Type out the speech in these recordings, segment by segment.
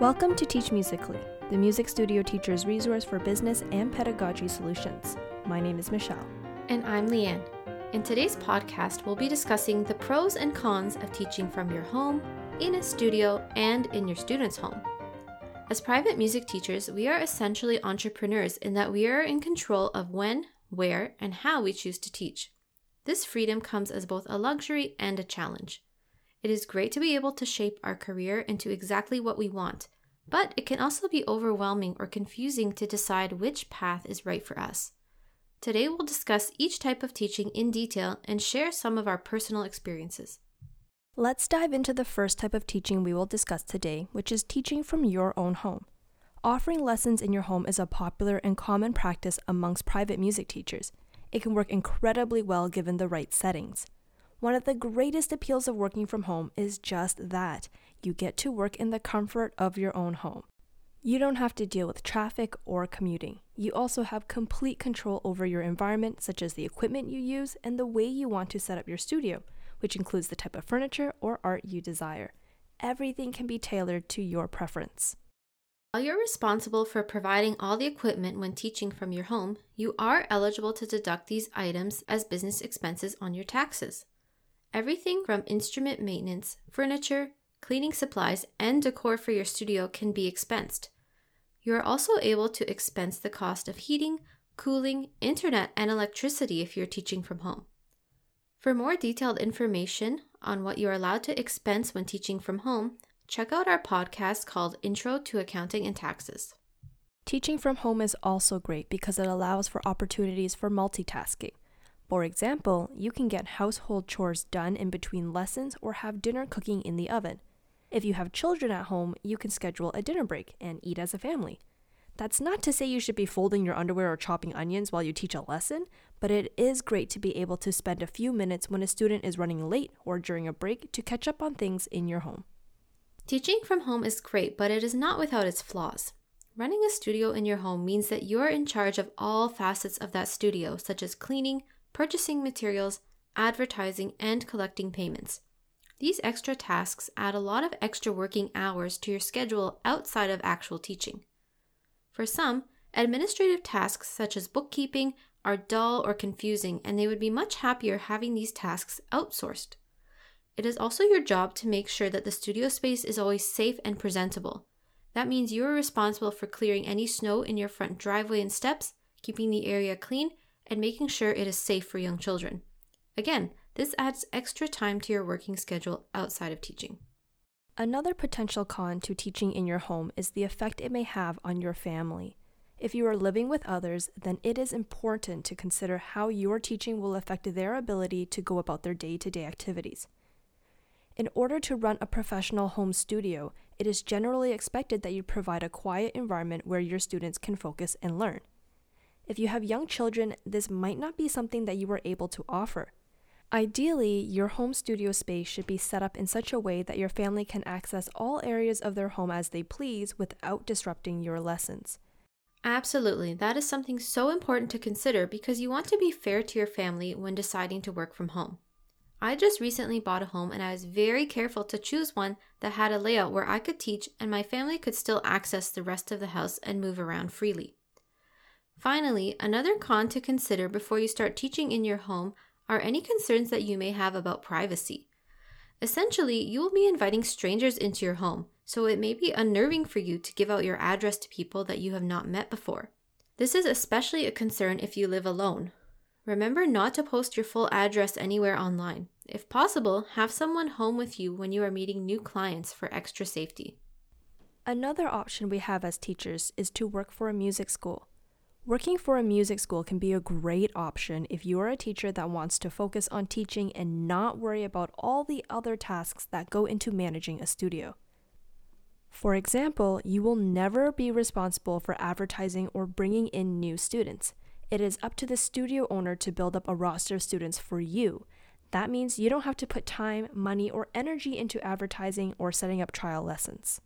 Welcome to Teach Musically, the music studio teacher's resource for business and pedagogy solutions. My name is Michelle. And I'm Leanne. In today's podcast, we'll be discussing the pros and cons of teaching from your home, in a studio, and in your student's home. As private music teachers, we are essentially entrepreneurs in that we are in control of when, where, and how we choose to teach. This freedom comes as both a luxury and a challenge. It is great to be able to shape our career into exactly what we want, but it can also be overwhelming or confusing to decide which path is right for us. Today, we'll discuss each type of teaching in detail and share some of our personal experiences. Let's dive into the first type of teaching we will discuss today, which is teaching from your own home. Offering lessons in your home is a popular and common practice amongst private music teachers. It can work incredibly well given the right settings. One of the greatest appeals of working from home is just that you get to work in the comfort of your own home. You don't have to deal with traffic or commuting. You also have complete control over your environment, such as the equipment you use and the way you want to set up your studio, which includes the type of furniture or art you desire. Everything can be tailored to your preference. While you're responsible for providing all the equipment when teaching from your home, you are eligible to deduct these items as business expenses on your taxes. Everything from instrument maintenance, furniture, cleaning supplies, and decor for your studio can be expensed. You are also able to expense the cost of heating, cooling, internet, and electricity if you're teaching from home. For more detailed information on what you are allowed to expense when teaching from home, check out our podcast called Intro to Accounting and Taxes. Teaching from home is also great because it allows for opportunities for multitasking. For example, you can get household chores done in between lessons or have dinner cooking in the oven. If you have children at home, you can schedule a dinner break and eat as a family. That's not to say you should be folding your underwear or chopping onions while you teach a lesson, but it is great to be able to spend a few minutes when a student is running late or during a break to catch up on things in your home. Teaching from home is great, but it is not without its flaws. Running a studio in your home means that you're in charge of all facets of that studio, such as cleaning, purchasing materials, advertising, and collecting payments. These extra tasks add a lot of extra working hours to your schedule outside of actual teaching. For some, administrative tasks such as bookkeeping are dull or confusing, and they would be much happier having these tasks outsourced. It is also your job to make sure that the studio space is always safe and presentable. That means you are responsible for clearing any snow in your front driveway and steps, keeping the area clean, and making sure it is safe for young children. Again, this adds extra time to your working schedule outside of teaching. Another potential con to teaching in your home is the effect it may have on your family. If you are living with others, then it is important to consider how your teaching will affect their ability to go about their day to day activities. In order to run a professional home studio, it is generally expected that you provide a quiet environment where your students can focus and learn. If you have young children, this might not be something that you are able to offer. Ideally, your home studio space should be set up in such a way that your family can access all areas of their home as they please without disrupting your lessons. Absolutely. That is something so important to consider because you want to be fair to your family when deciding to work from home. I just recently bought a home and I was very careful to choose one that had a layout where I could teach and my family could still access the rest of the house and move around freely. Finally, another con to consider before you start teaching in your home are any concerns that you may have about privacy. Essentially, you will be inviting strangers into your home, so it may be unnerving for you to give out your address to people that you have not met before. This is especially a concern if you live alone. Remember not to post your full address anywhere online. If possible, have someone home with you when you are meeting new clients for extra safety. Another option we have as teachers is to work for a music school. Working for a music school can be a great option if you are a teacher that wants to focus on teaching and not worry about all the other tasks that go into managing a studio. For example, you will never be responsible for advertising or bringing in new students. It is up to the studio owner to build up a roster of students for you. That means you don't have to put time, money, or energy into advertising or setting up trial lessons.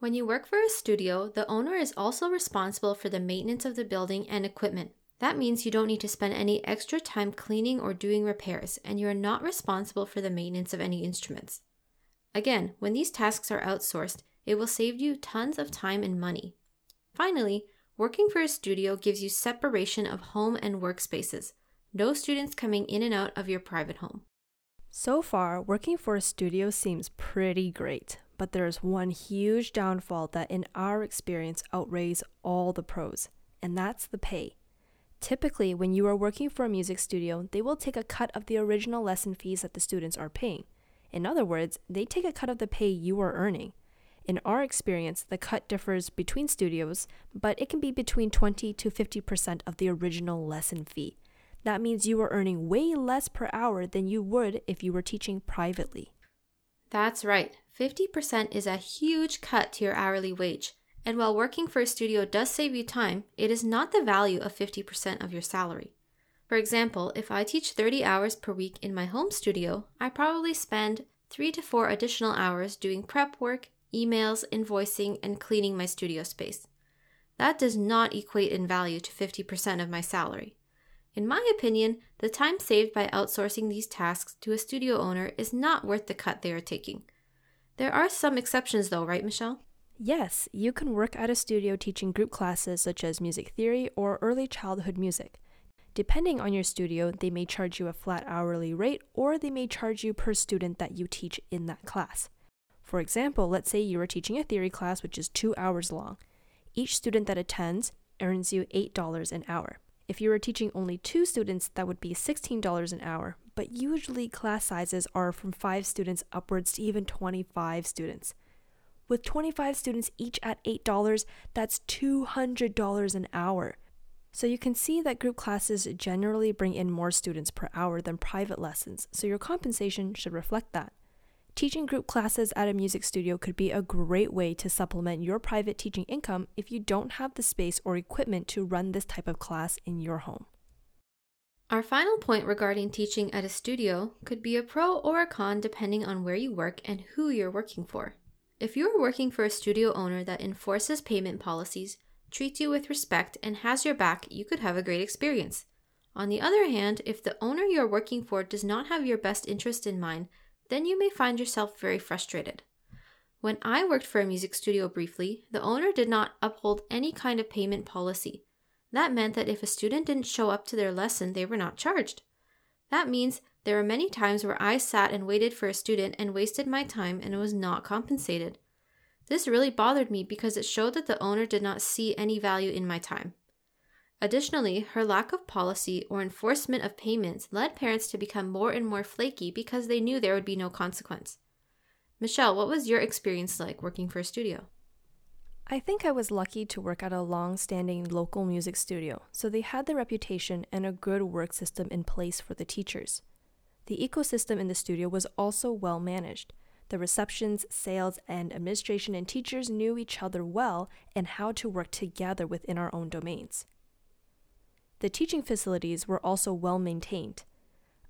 When you work for a studio, the owner is also responsible for the maintenance of the building and equipment. That means you don't need to spend any extra time cleaning or doing repairs, and you are not responsible for the maintenance of any instruments. Again, when these tasks are outsourced, It will save you tons of time and money. Finally, working for a studio gives you separation of home and workspaces. No students coming in and out of your private home. So far, working for a studio seems pretty great, but there's one huge downfall that, in our experience, outweighs all the pros, and that's the pay. Typically, when you are working for a music studio, they will take a cut of the original lesson fees that the students are paying. In other words, they take a cut of the pay you are earning. In our experience, the cut differs between studios, but it can be between 20 to 50% of the original lesson fee. That means you are earning way less per hour than you would if you were teaching privately. That's right. 50% is a huge cut to your hourly wage. And while working for a studio does save you time, it is not the value of 50% of your salary. For example, if I teach 30 hours per week in my home studio, I probably spend 3 to 4 additional hours doing prep work, emails, invoicing, and cleaning my studio space. That does not equate in value to 50% of my salary. In my opinion, the time saved by outsourcing these tasks to a studio owner is not worth the cut they are taking. There are some exceptions though, right, Michelle? Yes, you can work at a studio teaching group classes such as music theory or early childhood music. Depending on your studio, they may charge you a flat hourly rate or they may charge you per student that you teach in that class. For example, let's say you are teaching a theory class which is two hours long. Each student that attends earns you $8 an hour. If you were teaching only two students, that would be $16 an hour, but usually class sizes are from 5 students upwards to even 25 students. With 25 students each at $8, that's $200 an hour. So you can see that group classes generally bring in more students per hour than private lessons, so your compensation should reflect that. Teaching group classes at a music studio could be a great way to supplement your private teaching income if you don't have the space or equipment to run this type of class in your home. Our final point regarding teaching at a studio could be a pro or a con depending on where you work and who you're working for. If you are working for a studio owner that enforces payment policies, treats you with respect, and has your back, you could have a great experience. On the other hand, if the owner you're working for does not have your best interest in mind, then you may find yourself very frustrated. When I worked for a music studio briefly, the owner did not uphold any kind of payment policy. That meant that if a student didn't show up to their lesson, they were not charged. That means there were many times where I sat and waited for a student and wasted my time and was not compensated. This really bothered me because it showed that the owner did not see any value in my time. Additionally, her lack of policy or enforcement of payments led parents to become more and more flaky because they knew there would be no consequence. Michelle, what was your experience like working for a studio? I think I was lucky to work at a long standing local music studio, so they had the reputation and a good work system in place for the teachers. The ecosystem in the studio was also well managed. The receptions, sales, and administration and teachers knew each other well and how to work together within our own domains. The teaching facilities were also well maintained.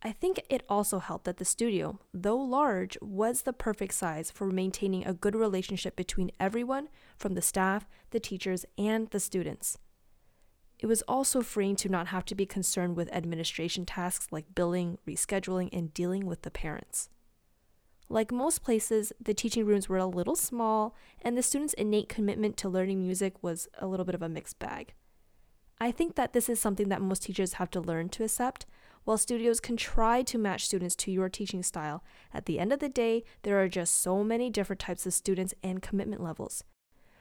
I think it also helped that the studio, though large, was the perfect size for maintaining a good relationship between everyone from the staff, the teachers, and the students. It was also freeing to not have to be concerned with administration tasks like billing, rescheduling, and dealing with the parents. Like most places, the teaching rooms were a little small, and the students' innate commitment to learning music was a little bit of a mixed bag. I think that this is something that most teachers have to learn to accept. While studios can try to match students to your teaching style, at the end of the day, there are just so many different types of students and commitment levels.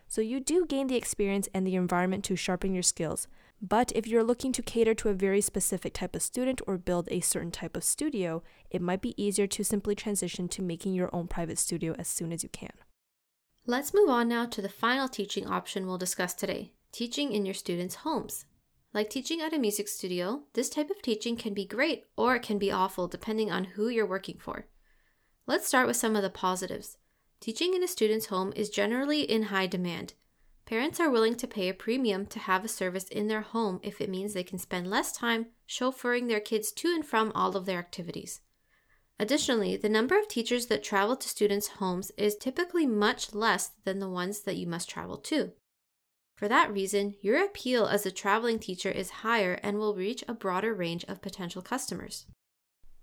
So you do gain the experience and the environment to sharpen your skills. But if you're looking to cater to a very specific type of student or build a certain type of studio, it might be easier to simply transition to making your own private studio as soon as you can. Let's move on now to the final teaching option we'll discuss today teaching in your students' homes. Like teaching at a music studio, this type of teaching can be great or it can be awful depending on who you're working for. Let's start with some of the positives. Teaching in a student's home is generally in high demand. Parents are willing to pay a premium to have a service in their home if it means they can spend less time chauffeuring their kids to and from all of their activities. Additionally, the number of teachers that travel to students' homes is typically much less than the ones that you must travel to. For that reason, your appeal as a traveling teacher is higher and will reach a broader range of potential customers.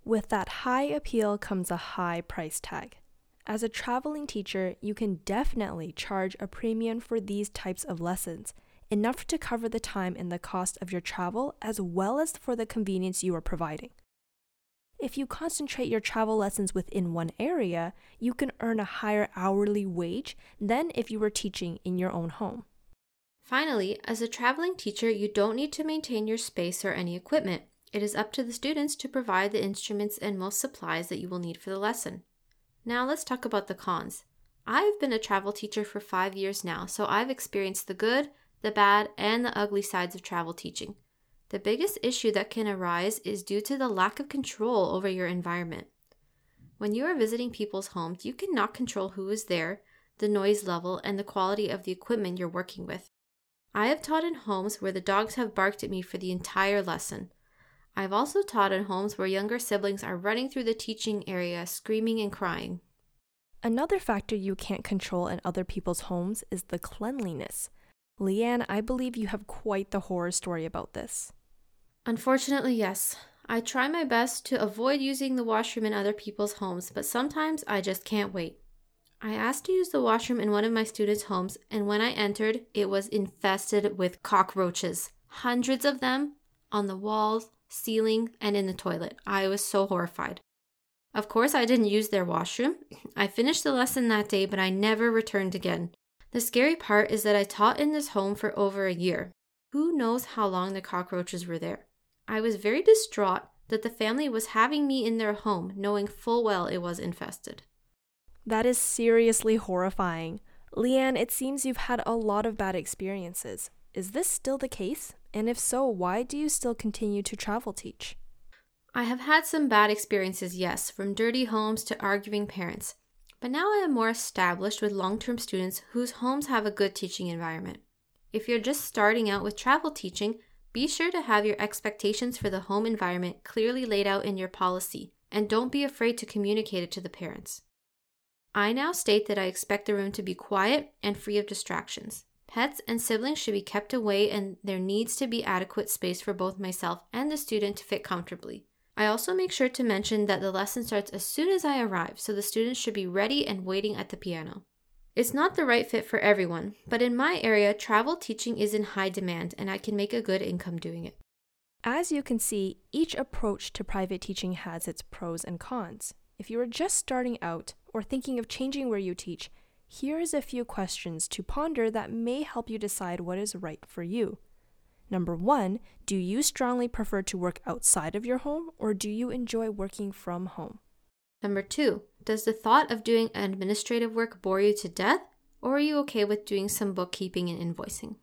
With that high appeal comes a high price tag. As a traveling teacher, you can definitely charge a premium for these types of lessons, enough to cover the time and the cost of your travel as well as for the convenience you are providing. If you concentrate your travel lessons within one area, you can earn a higher hourly wage than if you were teaching in your own home. Finally, as a traveling teacher, you don't need to maintain your space or any equipment. It is up to the students to provide the instruments and most supplies that you will need for the lesson. Now let's talk about the cons. I've been a travel teacher for five years now, so I've experienced the good, the bad, and the ugly sides of travel teaching. The biggest issue that can arise is due to the lack of control over your environment. When you are visiting people's homes, you cannot control who is there, the noise level, and the quality of the equipment you're working with. I have taught in homes where the dogs have barked at me for the entire lesson. I've also taught in homes where younger siblings are running through the teaching area screaming and crying. Another factor you can't control in other people's homes is the cleanliness. Leanne, I believe you have quite the horror story about this. Unfortunately, yes. I try my best to avoid using the washroom in other people's homes, but sometimes I just can't wait. I asked to use the washroom in one of my students' homes, and when I entered, it was infested with cockroaches. Hundreds of them on the walls, ceiling, and in the toilet. I was so horrified. Of course, I didn't use their washroom. I finished the lesson that day, but I never returned again. The scary part is that I taught in this home for over a year. Who knows how long the cockroaches were there? I was very distraught that the family was having me in their home, knowing full well it was infested. That is seriously horrifying. Leanne, it seems you've had a lot of bad experiences. Is this still the case? And if so, why do you still continue to travel teach? I have had some bad experiences, yes, from dirty homes to arguing parents. But now I am more established with long term students whose homes have a good teaching environment. If you're just starting out with travel teaching, be sure to have your expectations for the home environment clearly laid out in your policy, and don't be afraid to communicate it to the parents. I now state that I expect the room to be quiet and free of distractions. Pets and siblings should be kept away, and there needs to be adequate space for both myself and the student to fit comfortably. I also make sure to mention that the lesson starts as soon as I arrive, so the students should be ready and waiting at the piano. It's not the right fit for everyone, but in my area, travel teaching is in high demand and I can make a good income doing it. As you can see, each approach to private teaching has its pros and cons. If you are just starting out or thinking of changing where you teach, here is a few questions to ponder that may help you decide what is right for you. Number one, do you strongly prefer to work outside of your home or do you enjoy working from home? Number two, does the thought of doing administrative work bore you to death or are you okay with doing some bookkeeping and invoicing?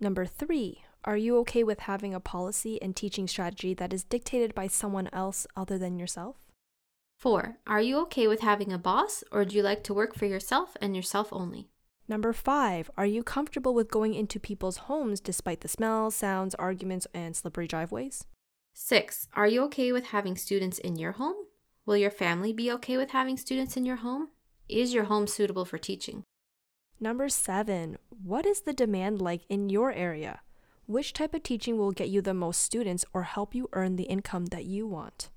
Number three, are you okay with having a policy and teaching strategy that is dictated by someone else other than yourself? Four, are you okay with having a boss or do you like to work for yourself and yourself only? Number five, are you comfortable with going into people's homes despite the smells, sounds, arguments, and slippery driveways? Six, are you okay with having students in your home? Will your family be okay with having students in your home? Is your home suitable for teaching? Number seven, what is the demand like in your area? Which type of teaching will get you the most students or help you earn the income that you want?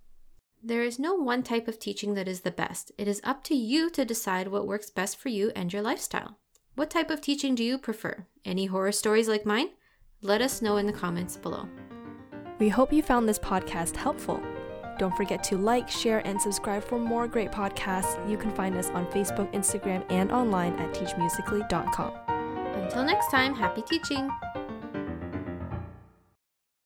There is no one type of teaching that is the best. It is up to you to decide what works best for you and your lifestyle. What type of teaching do you prefer? Any horror stories like mine? Let us know in the comments below. We hope you found this podcast helpful. Don't forget to like, share, and subscribe for more great podcasts. You can find us on Facebook, Instagram, and online at teachmusically.com. Until next time, happy teaching!